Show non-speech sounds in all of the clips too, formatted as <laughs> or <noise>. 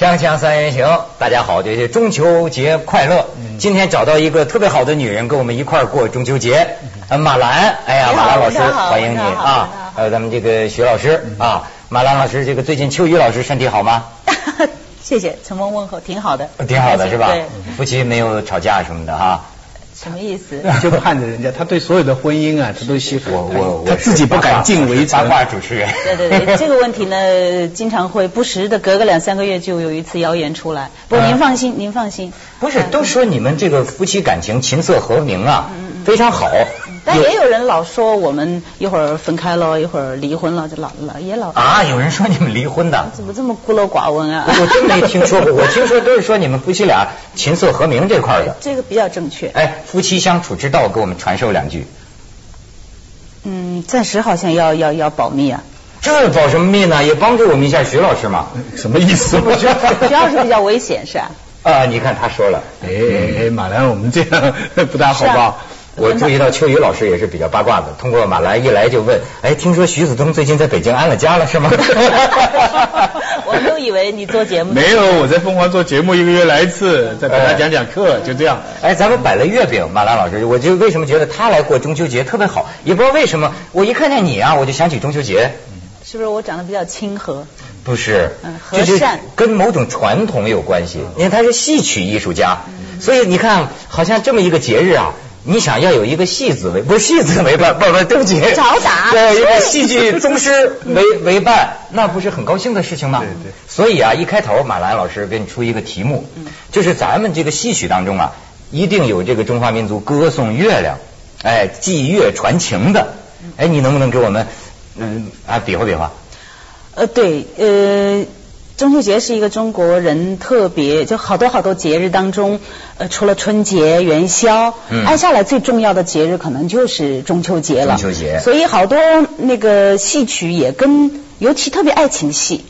锵锵三人行，大家好，这是中秋节快乐。今天找到一个特别好的女人，跟我们一块儿过中秋节。呃马兰，哎呀，马兰老师，欢迎你啊还有咱们这个徐老师啊，马兰老师，这个最近秋雨老师身体好吗？<laughs> 谢谢，承蒙问候，挺好的，挺好的是吧，？夫妻没有吵架什么的哈。什么意思？<laughs> 就盼着人家，他对所有的婚姻啊，他都希我我我他自己不敢进围八城。卦主持人。<laughs> 对对对，这个问题呢，经常会不时的隔个两三个月就有一次谣言出来。不过您放心，您放心，不是，都说你们这个夫妻感情琴瑟和鸣啊，非常好。但也有人老说我们一会儿分开了，一会儿离婚了，就老老也老啊，有人说你们离婚的。<laughs> 怎么这么孤陋寡闻啊？我真没听说过，我听说都是说你们夫妻俩琴瑟和鸣这块的。这个比较正确。哎，夫妻相处之道，给我们传授两句。嗯，暂时好像要要要保密啊。这保什么密呢？也帮助我们一下徐老师嘛。什么意思？<laughs> 徐老师比较危险是吧？啊，你看他说了，哎哎哎，马兰，我们这样 <laughs> 不大好吧？我注意到秋雨老师也是比较八卦的，通过马来一来就问，哎，听说徐子东最近在北京安了家了，是吗？<laughs> 我们都以为你做节目没有，我在凤凰做节目，一个月来一次，再给他讲讲课，就这样。哎，咱们摆了月饼，马兰老师，我就为什么觉得他来过中秋节特别好？也不知道为什么，我一看见你啊，我就想起中秋节。是不是我长得比较亲和？不是嗯，和就是善跟某种传统有关系。因为他是戏曲艺术家，所以你看，好像这么一个节日啊。你想要有一个戏子为不是戏子为伴，不不对不起，找打。<laughs> 对一个戏剧宗师为为伴，那不是很高兴的事情吗？对对。所以啊，一开头马兰老师给你出一个题目，就是咱们这个戏曲当中啊，一定有这个中华民族歌颂月亮，哎，祭月传情的，哎，你能不能给我们嗯啊比划比划？呃，对，呃，中秋节是一个中国人特别，就好多好多节日当中，呃，除了春节、元宵，嗯按下来最重要的节日可能就是中秋节了。中秋节所以好多那个戏曲也跟，尤其特别爱情戏。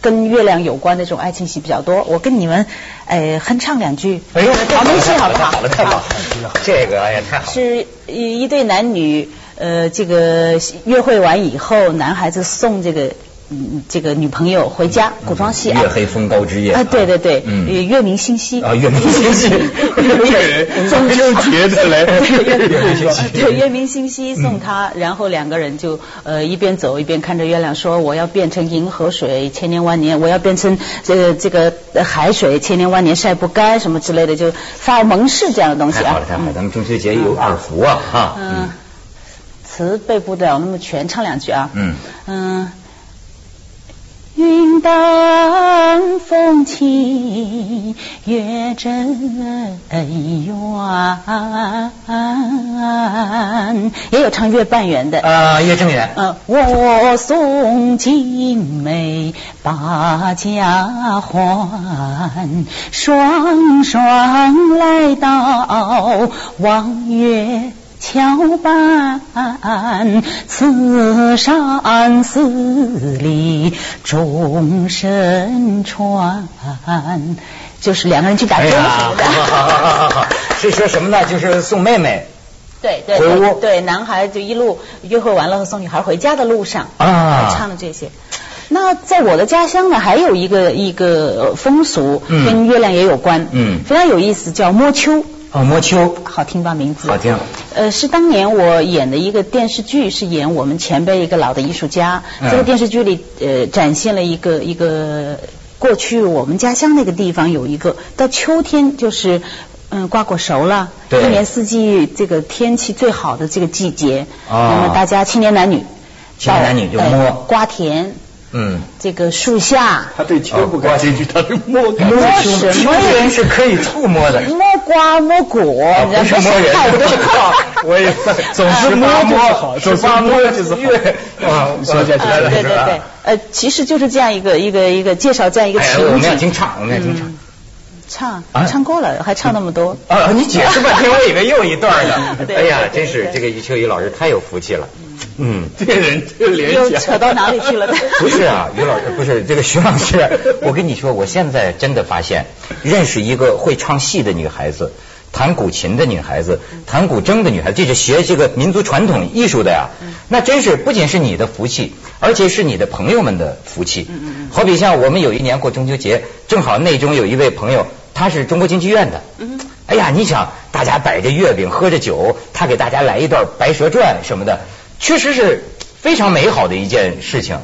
跟月亮有关的这种爱情戏比较多，我跟你们，呃，哼唱两句，哎呦，逃命戏好不好？好了，太好了，这个哎呀，太好了。是一一对男女，呃，这个约会完以后，男孩子送这个嗯这个女朋友回家，古装戏啊。月。黑风高之夜啊，对对对，嗯。呃月明星稀。啊月明星稀。中秋节的来，月明星稀，对月明星稀送他，然后两个人就呃一边走一边看着月亮说我要变成银河水，千年万年，我要变成这个这个呃海水，千年万年晒不干什么之类的，就发盟誓这样的东西啊。太好了，。太好了，咱们中秋节有二福啊，哈，嗯，词背不了那么全，唱两句啊。嗯。嗯。云淡风轻，月正圆。也有唱月半圆的。啊，月正远，呃，我送金梅把家还，双双来到望月桥畔，此山寺里钟声传。就是两个人去打哎呀，钟什么的。好好好好好，是说什么呢？就是送妹妹对对回屋对对，男孩就一路约会完了送女孩回家的路上啊唱的这些。那在我的家乡呢，还有一个一个风俗，嗯跟月亮也有关，嗯非常有意思，叫摸秋。哦，摸秋，好听吧名字？好听。呃，是当年我演的一个电视剧，是演我们前辈一个老的艺术家。嗯这个电视剧里，呃，展现了一个一个过去我们家乡那个地方有一个到秋天就是。嗯，瓜果熟了，一年四季这个天气最好的这个季节，哦那么大家青年男女，青年男女就摸呃瓜田，嗯，这个树下他对球不感兴趣，他对摸摸。什么秋天是可以触摸的，摸瓜摸果，哦不是摸人。<laughs> 我也 <laughs> 总是摸摸好，总是摸就是好。啊，说下去呃了对对对，呃，其实就是这样一个一个一个介绍这样一个情我们要景。听唱，我们要经唱。嗯唱啊唱过了，还唱那么多。啊，你解释半天，我以为又一段呢。<laughs> 哎呀，真是这个余秋雨老师太有福气了。嗯。这个人这个联又扯到哪里去了？<laughs> 不是啊，于老师不是这个徐老师，我跟你说，我现在真的发现，认识一个会唱戏的女孩子，弹古琴的女孩子，弹古筝的女孩子，这是学这个民族传统艺术的呀。那真是不仅是你的福气，而且是你的朋友们的福气。好比像我们有一年过中秋节，正好内中有一位朋友，他是中国京剧院的。哎呀，你想，大家摆着月饼，喝着酒，他给大家来一段《白蛇传》什么的，确实是非常美好的一件事情。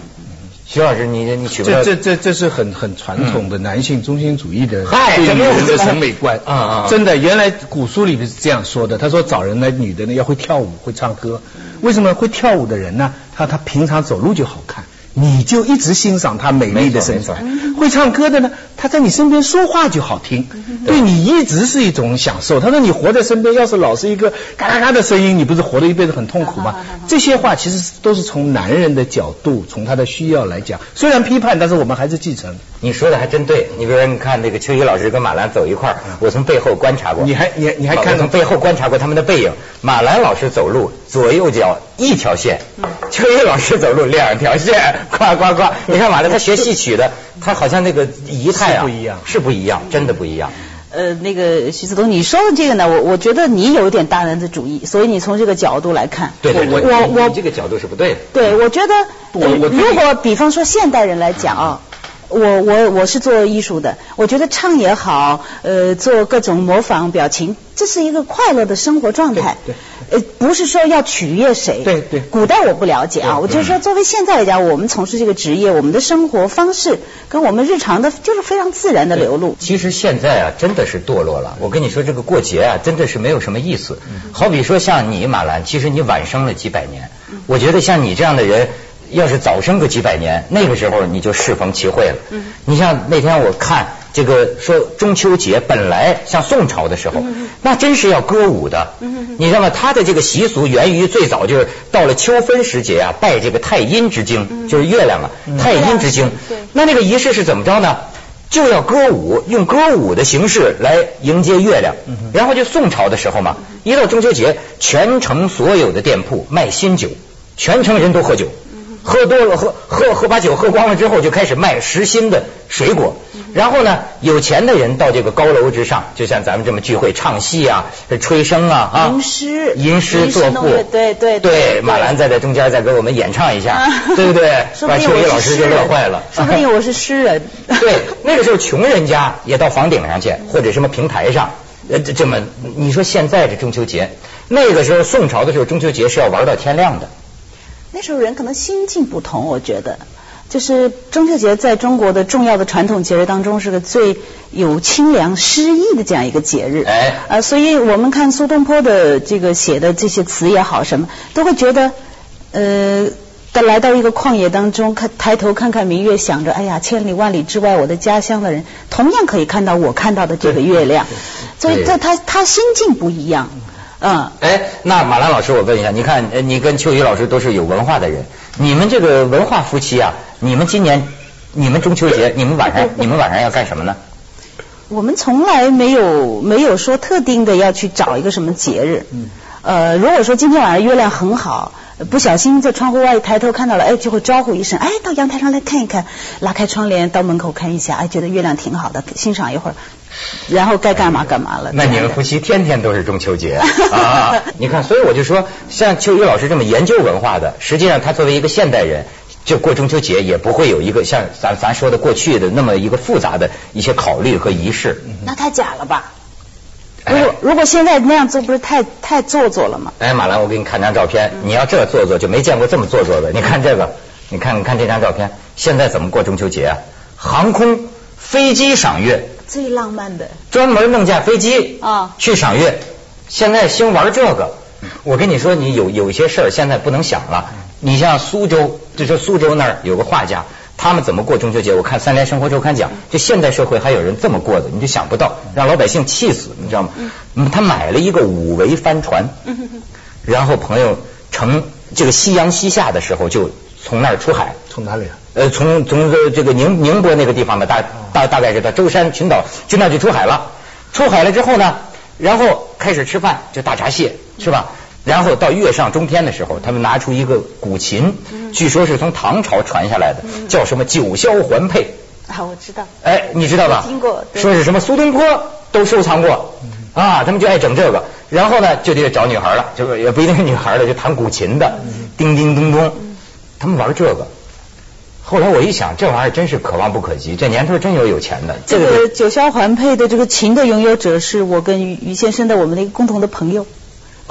徐老师，你你取不这这这这是很很传统的男性中心主义的嗨对女人的审美观啊啊真的，原来古书里面是这样说的，他说找人呢，女的呢要会跳舞，会唱歌。为什么会跳舞的人呢？他他平常走路就好看。你就一直欣赏她美丽的身材，会唱歌的呢，她在你身边说话就好听，对你一直是一种享受。他说你活在身边，要是老是一个嘎嘎嘎的声音，你不是活了一辈子很痛苦吗？这些话其实都是从男人的角度，从他的需要来讲，虽然批判，但是我们还是继承。你说的还真对。你比如说，你看那个秋雨老师跟马兰走一块儿，我从背后观察过。你还你还你还看我从背后观察过他们的背影。马兰老师走路左右脚一条线，秋雨老师走路两条线，呱呱呱。你看马兰他学戏曲的，他好像那个仪态啊不一样是不一样，真的不一样。呃，那个徐子东，你说的这个呢，我我觉得你有点大男子主义，所以你从这个角度来看，对对对，我我你这个角度是不对的。对，我觉得，我我如果比方说现代人来讲啊。我我我是做艺术的，我觉得唱也好，呃，做各种模仿表情，这是一个快乐的生活状态。对呃，不是说要取悦谁。对对古代我不了解啊，我就是说，作为现在来讲，我们从事这个职业，我们的生活方式跟我们日常的，就是非常自然的流露。其实现在啊，真的是堕落了。我跟你说，这个过节啊，真的是没有什么意思。好比说像你马兰，其实你晚生了几百年。我觉得像你这样的人，要是早生个几百年，那个时候你就适逢其会了。你像那天我看这个说中秋节，本来像宋朝的时候，那真是要歌舞的。你知道吗？他的这个习俗源于最早就是到了秋分时节啊，拜这个太阴之精，就是月亮啊，太阴之精。那那个仪式是怎么着呢？就要歌舞，用歌舞的形式来迎接月亮。然后就宋朝的时候嘛，一到中秋节，全城所有的店铺卖新酒，全城人都喝酒，喝多了喝喝喝把酒喝光了之后，就开始卖实心的水果。然后呢，有钱的人到这个高楼之上，就像咱们这么聚会唱戏啊、吹笙啊啊，吟诗吟诗作赋对对对对马兰在这中间再给我们演唱一下啊，对不对？<laughs> 把秋雨老师就乐坏了。说不定我是诗人。对，<laughs> 那个时候穷人家也到房顶上去，或者什么平台上，呃，这这么，你说现在这中秋节，那个时候宋朝的时候，中秋节是要玩到天亮的。那时候人可能心境不同，我觉得。就是中秋节在中国的重要的传统节日当中，是个最有清凉诗意的这样一个节日。哎呃，所以我们看苏东坡的这个写的这些词也好，什么都会觉得，呃，的来到一个旷野当中，看抬头看看明月，想着，哎呀，千里万里之外，我的家乡的人，同样可以看到我看到的这个月亮。所以他他他心境不一样，嗯。哎，那马兰老师，我问一下，你看，呃你跟秋雨老师都是有文化的人，你们这个文化夫妻啊，你们今年，你们中秋节，你们晚上，你们晚上要干什么呢？<laughs> 我们从来没有没有说特定的要去找一个什么节日。嗯呃，如果说今天晚上月亮很好，不小心在窗户外一抬头看到了，哎，就会招呼一声，哎，到阳台上来看一看，拉开窗帘到门口看一下，哎，觉得月亮挺好的，欣赏一会儿，然后该干嘛干嘛了。那你们夫妻天天都是中秋节 <laughs> 啊？你看，所以我就说，像秋雨老师这么研究文化的，实际上他作为一个现代人，就过中秋节也不会有一个像咱咱说的过去的那么一个复杂的一些考虑和仪式。那太假了吧？哎如果如果现在那样做，不是太太做作了吗？哎，马兰，我给你看张照片，你要这做作就没见过这么做作的。你看这个，你看你看这张照片，现在怎么过中秋节啊？航空飞机赏月，最浪漫的专门弄架飞机啊去赏月。现在兴玩这个，我跟你说，你有有一些事儿现在不能想了。你像苏州，就说苏州那儿有个画家，他们怎么过中秋节？我看《三联生活周刊》讲，就现代社会还有人这么过的，你就想不到，让老百姓气死，你知道吗？嗯，他买了一个五桅帆船，然后朋友乘这个夕阳西下的时候，就从那儿出海，从哪里啊？呃，从从这这个宁宁波那个地方吧，大大大概是到舟山群岛，就那就出海了。出海了之后呢，然后开始吃饭，就大闸蟹是吧？然后到月上中天的时候，他们拿出一个古琴，据说是从唐朝传下来的，叫什么九霄环佩。啊，我知道。哎，你知道吧？听过说是什么苏东坡都收藏过，啊，他们就爱整这个，然后呢就得找女孩了，就是也不一定是女孩了，就弹古琴的，叮叮咚咚，他们玩这个。后来我一想，这玩意儿真是可望不可及，这年头真有有钱的。这个九霄环佩的这个琴的拥有者是我跟于于先生的我们的一个共同的朋友。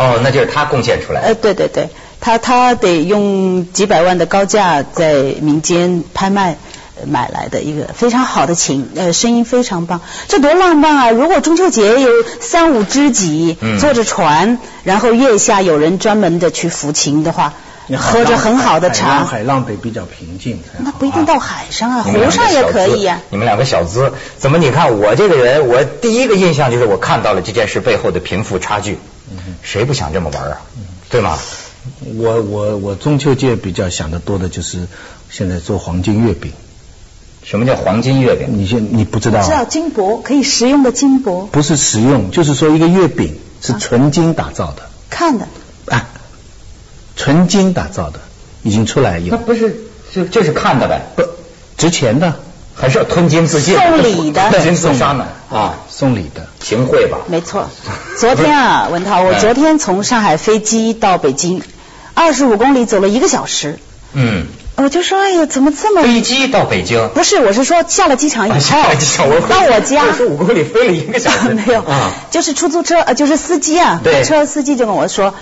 哦，那就是他贡献出来。呃，对对对，他他得用几百万的高价在民间拍卖买来的一个非常好的琴，呃，声音非常棒。这多浪漫啊！如果中秋节有三五知己坐着船，然后月下有人专门的去抚琴的话，喝着很好的茶，海浪得比较平静。那不一定到海上啊，湖上也可以呀。你们两个小资，怎么你看我这个人，我第一个印象就是我看到了这件事背后的贫富差距。谁不想这么玩啊？对吗？我我我中秋节比较想的多的就是现在做黄金月饼。什么叫黄金月饼？你现你不知道？知道金箔可以食用的金箔。不是食用，就是说一个月饼是纯金打造的。看的。啊，纯金打造的，已经出来有。那不是就就是看的呗？不，值钱的。还是要吞金自尽，送礼的，金自杀呢啊，送礼的，行贿吧？没错。昨天啊，文涛，我昨天从上海飞机到北京，二十五公里走了一个小时。嗯。我就说，哎呀，怎么这么？飞机到北京？不是，我是说下了机场以后，下了机场我到我家二十五公里飞了一个小时。<laughs> 没有啊，就是出租车呃，就是司机啊，车司机就跟我说，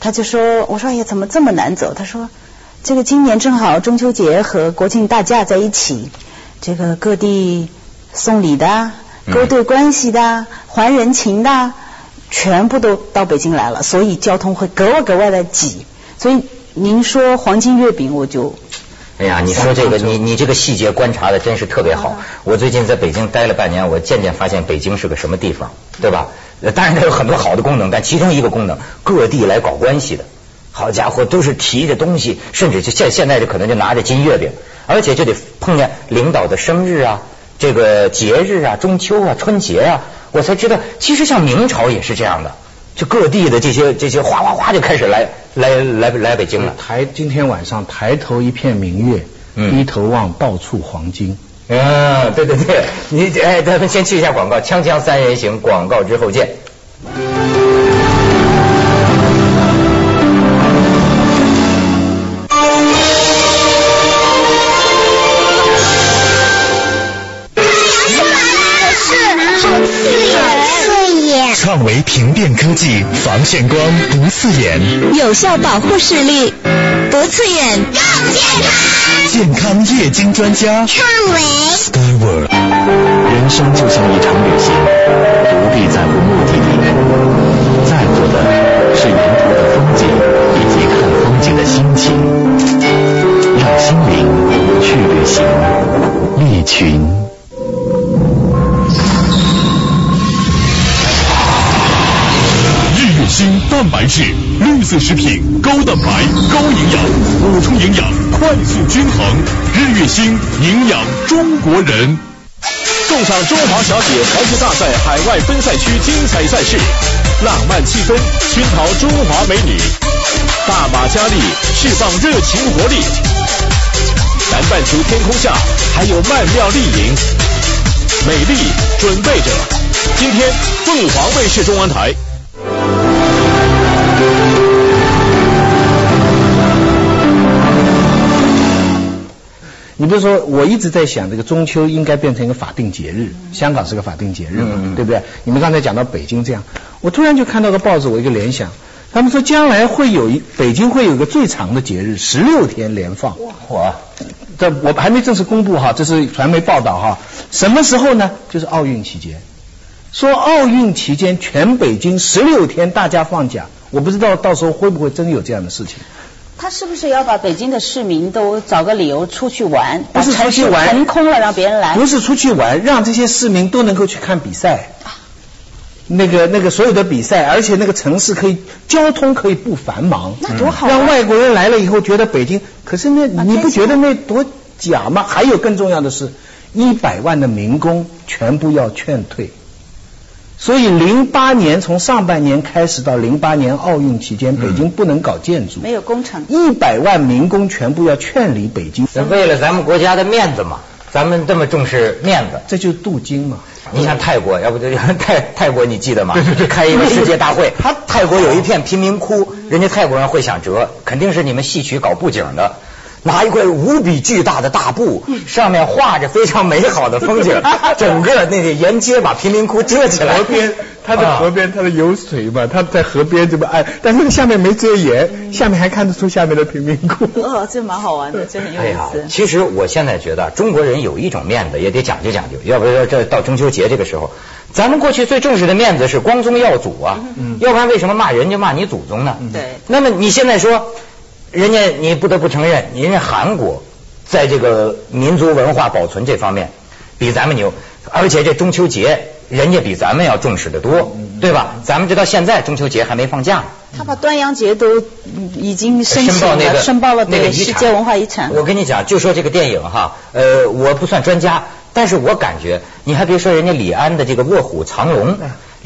他就说，我说哎呀，怎么这么难走？他说，这个今年正好中秋节和国庆大假在一起。这个各地送礼的、勾兑关系的、还人情的，全部都到北京来了，所以交通会格外格外的挤。所以您说黄金月饼，我就哎呀，你说这个，你你这个细节观察的真是特别好。我最近在北京待了半年，我渐渐发现北京是个什么地方，对吧？当然它有很多好的功能，但其中一个功能，各地来搞关系的，好家伙，都是提着东西，甚至就现现在就可能就拿着金月饼。而且就得碰见领导的生日啊，这个节日啊，中秋啊，春节啊，我才知道，其实像明朝也是这样的，就各地的这些这些哗哗哗就开始来来来来北京了。抬今天晚上抬头一片明月，低头望到处黄金。嗯，对对对，你哎，咱们先去一下广告，锵锵三人行，广告之后见。创维平变科技防眩光不刺眼，有效保护视力，不刺眼更健康。健康液晶专家，创维。Skyworld，人生就像一场旅行，不必在乎目的地，在乎的是沿途的风景以及看风景的心情。让心灵去旅行，利群。新蛋白质绿色食品，高蛋白、高营养，补充营养，快速均衡。日月星营养中国人，共赏中华小姐环球大赛海外分赛区精彩赛事，浪漫气氛熏陶中华美女，大马佳丽释放热情活力。南半球天空下还有曼妙丽影，美丽准备着。今天凤凰卫视中文台。你比如说，我一直在想，这个中秋应该变成一个法定节日，香港是个法定节日嘛，对不对？你们刚才讲到北京这样，我突然就看到个报纸，我一个联想，他们说将来会有一北京会有一个最长的节日，十六天连放。哇！这我还没正式公布哈，这是传媒报道哈。什么时候呢？就是奥运期间。说奥运期间全北京十六天大家放假，我不知道到时候会不会真有这样的事情。他是不是要把北京的市民都找个理由出去玩？不是出去玩，腾空了让别人来。不是出去玩，让这些市民都能够去看比赛。那个那个所有的比赛，而且那个城市可以交通可以不繁忙，那多好！让外国人来了以后觉得北京，可是那你不觉得那多假吗？还有更重要的是，一百万的民工全部要劝退。所以，零八年从上半年开始到零八年奥运期间，北京不能搞建筑，没有工程，一百万民工全部要劝离北京。为了咱们国家的面子嘛，咱们这么重视面子，这就是镀金嘛。你像泰国，要不就泰泰国你记得吗？开一个世界大会，他泰国有一片贫民窟，人家泰国人会想辙，肯定是你们戏曲搞布景的。拿一块无比巨大的大布，上面画着非常美好的风景，<laughs> 整个那个沿街把贫民窟遮起来。河边，它的河边，它的有水嘛，它在河边这么哎，但是下面没遮掩，下面还看得出下面的贫民窟。哦，这蛮好玩的，这很有意思。其实我现在觉得中国人有一种面子也得讲究讲究，要不说这到中秋节这个时候，咱们过去最重视的面子是光宗耀祖啊，要不然为什么骂人就骂你祖宗呢？对。那么你现在说。人家你不得不承认，人家韩国在这个民族文化保存这方面比咱们牛，而且这中秋节人家比咱们要重视的多，对吧？咱们直到现在中秋节还没放假。他把端阳节都已经申报那个申报了那个世界文化遗产。我跟你讲，就说这个电影哈，呃，我不算专家，但是我感觉你还别说人家李安的这个《卧虎藏龙》。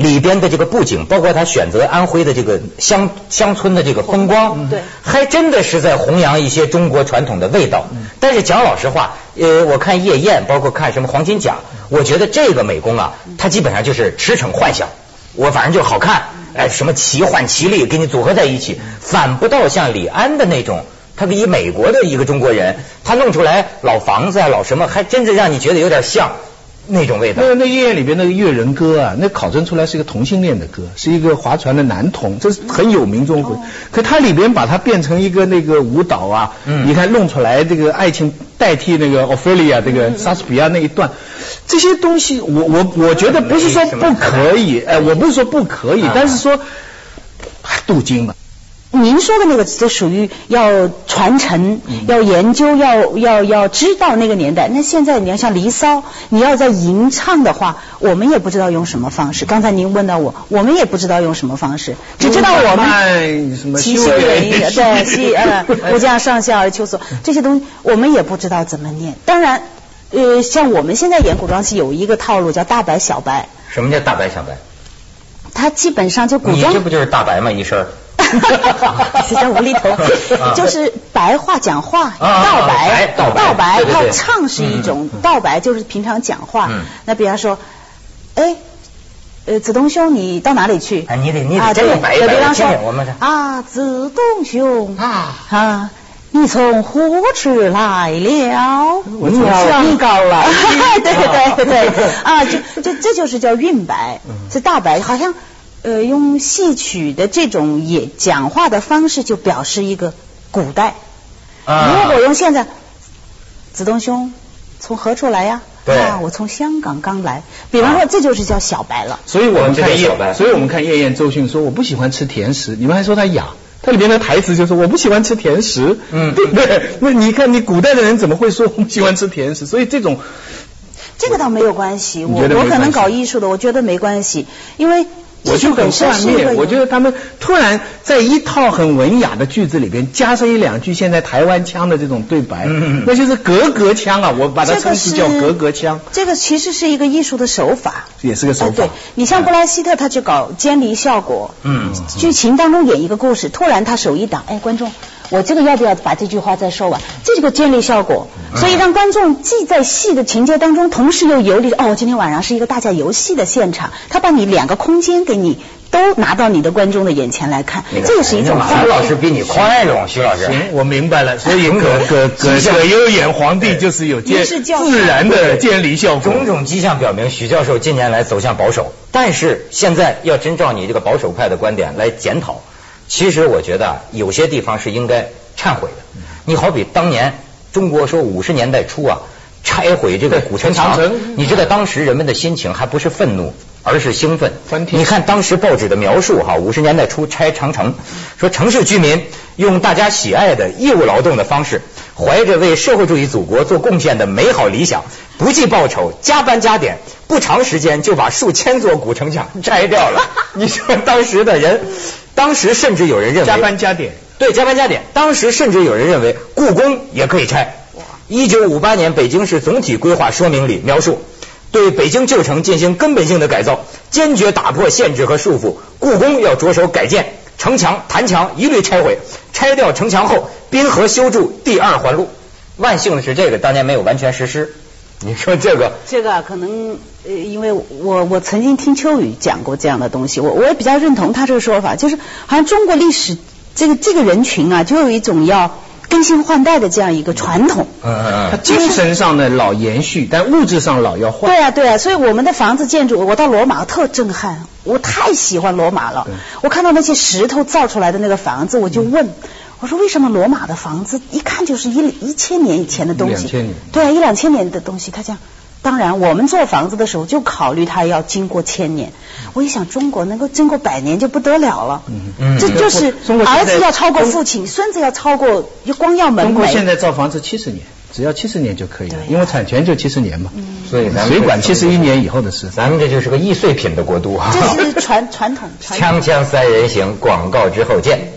里边的这个布景，包括他选择安徽的这个乡乡村的这个风光，对，还真的是在弘扬一些中国传统的味道。但是讲老实话，呃，我看夜宴，包括看什么黄金甲，我觉得这个美工啊，他基本上就是驰骋幻想，我反正就好看，哎，什么奇幻奇丽给你组合在一起，反不到像李安的那种，他以美国的一个中国人，他弄出来老房子啊，老什么，还真是让你觉得有点像。那种味道。那那夜宴里边那个越人歌啊，那考证出来是一个同性恋的歌，是一个划船的男童，这是很有名中国。可它里边把它变成一个那个舞蹈啊，你看弄出来这个爱情代替那个奥菲利亚这个莎士比亚那一段，这些东西我我我觉得不是说不可以，哎，我不是说不可以，但是说镀金了。您说的那个，就属于要传承、要研究、要要要知道那个年代。那现在你要像《离骚》，你要在吟唱的话，我们也不知道用什么方式。刚才您问到我，我们也不知道用什么方式，只知道我们七秀元音对 <laughs> 七呃吾将上下而求索这些东西，我们也不知道怎么念。当然，呃，像我们现在演古装戏有一个套路叫大白小白。什么叫大白小白？它基本上就古装，你这不就是大白吗？一身。这叫无厘头，<laughs> 就是白话讲话，道白，道白，他唱是一种，道白就是平常讲话。那比方说，哎，呃，子东兄，你到哪里去？啊，你得你得这个白白听听我们啊，子东兄啊啊，你从何处来了？我从高了。<laughs> 对对对 <laughs> 啊，就就这就是叫韵白，这大白好像。呃，用戏曲的这种也讲话的方式，就表示一个古代。如果用现在，子东兄从何处来呀？对，我从香港刚来。比方说，这就是叫小白了。所以我们看叶，所以我们看叶燕周迅说我不喜欢吃甜食，你们还说他哑。他里面的台词就是我不喜欢吃甜食，嗯，<laughs> 对不对？那你看你古代的人怎么会说我不喜欢吃甜食？所以这种，这个倒没有关系。我我可能搞艺术的，我觉得没关系，因为。我就很幻灭，我觉得他们突然在一套很文雅的句子里边加上一两句现在台湾腔的这种对白，那就是格格腔啊！我把它称之叫格格腔。这个其实是一个艺术的手法，也是个手法。对你像布莱希特，他就搞监离效果，嗯，剧情当中演一个故事，突然他手一挡，哎，观众。我这个要不要把这句话再说完？这是个建立效果，所以让观众既在戏的情节当中，同时又游离。哦，今天晚上是一个大家游戏的现场，他把你两个空间给你都拿到你的观众的眼前来看，这个是一种。徐老师比你宽容，徐老师。行，我明白了。所以葛葛葛葛优演皇帝就是有建自然的建立效果。种种迹象表明，许教授近年来走向保守，但是现在要真照你这个保守派的观点来检讨。其实我觉得有些地方是应该忏悔的。你好比当年中国说五十年代初啊，拆毁这个古城墙，你知道当时人们的心情还不是愤怒，而是兴奋。你看当时报纸的描述哈，五十年代初拆长城，说城市居民用大家喜爱的义务劳动的方式，怀着为社会主义祖国做贡献的美好理想，不计报酬，加班加点，不长时间就把数千座古城墙拆掉了。<laughs> 你说当时的人。当时甚至有人认为加班加点，对加班加点。当时甚至有人认为故宫也可以拆。一九五八年北京市总体规划说明里描述，对北京旧城进行根本性的改造，坚决打破限制和束缚。故宫要着手改建，城墙、坛墙一律拆毁。拆掉城墙后，滨河修筑第二环路。万幸的是，这个当年没有完全实施。你说这个，这个啊可能呃，因为我我曾经听秋雨讲过这样的东西，我我也比较认同他这个说法，就是好像中国历史这个这个人群啊，就有一种要更新换代的这样一个传统。嗯嗯他精神上的老延续，但物质上老要换。对啊，对啊，所以我们的房子建筑，我到罗马特震撼，我太喜欢罗马了。我看到那些石头造出来的那个房子，我就问，我说为什么罗马的房子一看就是一一千年以前的东西？两千年对啊，一两千年的东西。他讲，当然我们做房子的时候就考虑它要经过千年。我一想，中国能够经过百年就不得了了。嗯嗯这就是儿子要超过父亲，孙子要超过，光耀门中国现。在造房子七十年，只要七十年就可以了，对因为产权就七十年嘛。所以咱们水管七十一年以后的事。咱们这就是个易碎品的国度啊。这是传传统，传统锵锵三人行，广告之后见。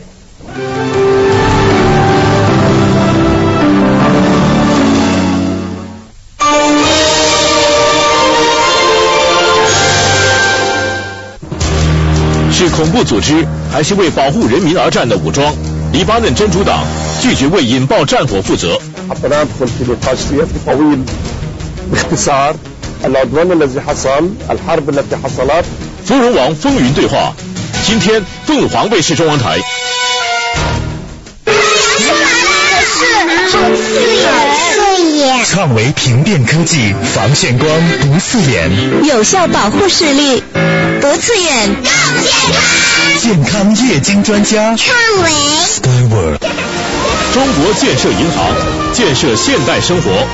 恐怖组织还是为保护人民而战的武装？黎巴嫩真主党拒绝为引爆战火负责。芙蓉王风云对话今天凤凰卫视中文台。好刺眼刺眼创维屏变科技防眩光不刺眼有效保护视力。刺眼更健康。健康液晶专家创维 Skyworld。中国建设银行，建设现代生活。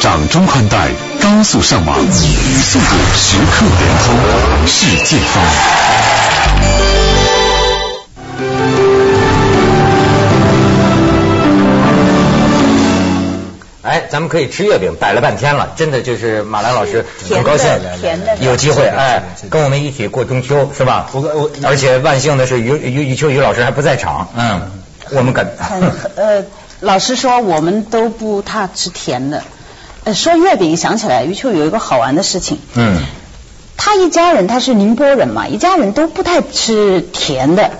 掌中宽带，高速上网，与速度时刻联通，世界风。咱们可以吃月饼，摆了半天了，真的就是马兰老师很高兴甜的有机会哎跟我们一起过中秋是吧？我我而且万幸的是于于于秋雨老师还不在场，嗯，我们感很呃，老实说，我们都不太吃甜的。呃，说月饼想起来，余秋有一个好玩的事情。嗯他一家人他是宁波人嘛，一家人都不太吃甜的。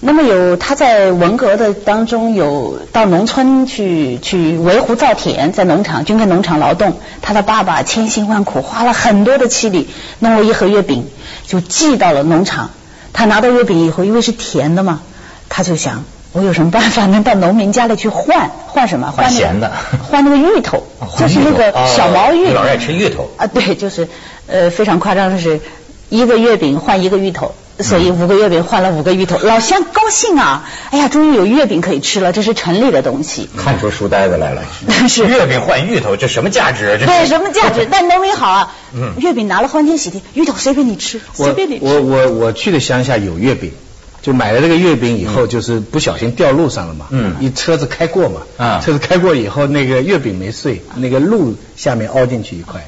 那么有他在文革的当中有到农村去去围湖造田，在农场军跟农场劳动。他的爸爸千辛万苦花了很多的气力弄了一盒月饼，就寄到了农场。他拿到月饼以后，因为是甜的嘛，他就想我有什么办法能到农民家里去换换什么？换那个咸的换那个芋头，就是那个小毛芋。你老爱吃芋头啊，对，就是呃非常夸张的是，一个月饼换一个芋头。所以五个月饼换了五个芋头，老乡高兴啊！哎呀，终于有月饼可以吃了，这是城里的东西。看出书呆子来了。<laughs> 是月饼换芋头，这什么价值啊？这对，什么价值？但农民好啊，嗯月饼拿了欢天喜地，芋头随便你吃，随便你吃。我我我去的乡下有月饼，就买了这个月饼以后，就是不小心掉路上了嘛。嗯一车子开过嘛。啊车子开过以后，那个月饼没碎，那个路下面凹进去一块。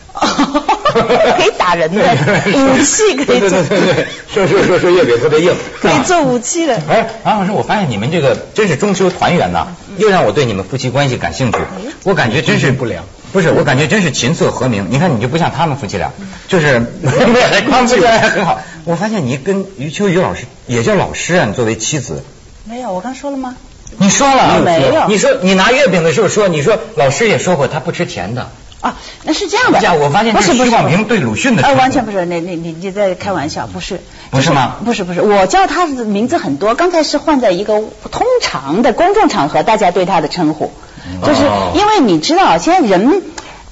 可以打人的 <laughs> 武器，可以做，对对对对，说说说说月饼特别硬，可以做武器的。哎，王老师，我发现你们这个真是中秋团圆呐，又让我对你们夫妻关系感兴趣。我感觉真是不良，不是，我感觉真是琴瑟和鸣。你看，你就不像他们夫妻俩，就是他们夫妻俩还很好。我发现你跟余秋雨老师也叫老师啊，你作为妻子，没有，我刚说了吗？你说了没有你说你拿月饼的时候说，你说老师也说过他不吃甜的。啊，那是这样的。这样我发现不是不是。徐广平对鲁迅的完全不是，那那你你在开玩笑，不是。不是吗？不是不是，我叫他的名字很多，刚才是换在一个通常的公众场合，大家对他的称呼，就是哦。因为你知道现在人，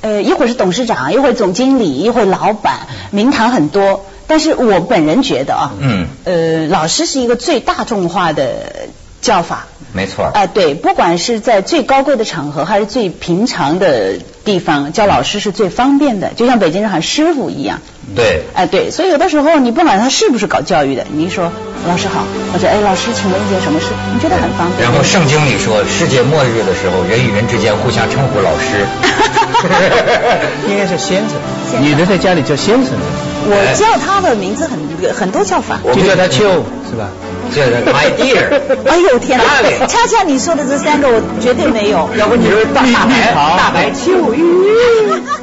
呃，一会儿是董事长，一会儿总经理，一会儿老板，名堂很多。但是我本人觉得啊，嗯。呃，老师是一个最大众化的叫法。没错。啊、对，不管是在最高贵的场合，还是最平常的地方，叫老师是最方便的，就像北京人喊师傅一样。对。哎、对，所以有的时候你不管他是不是搞教育的，你一说老师好，或者哎老师，请问一件什么事，你觉得很方便。然后圣经里说，世界末日的时候，人与人之间互相称呼老师。<laughs> 应该是先生先，生女的在家里叫先生，我叫他的名字很很多叫法。就叫他秋是吧？这个 my dear，<laughs> 哎呦天哪恰恰你说的这三个我绝对没有。要不你是大白大白秋雨。<laughs>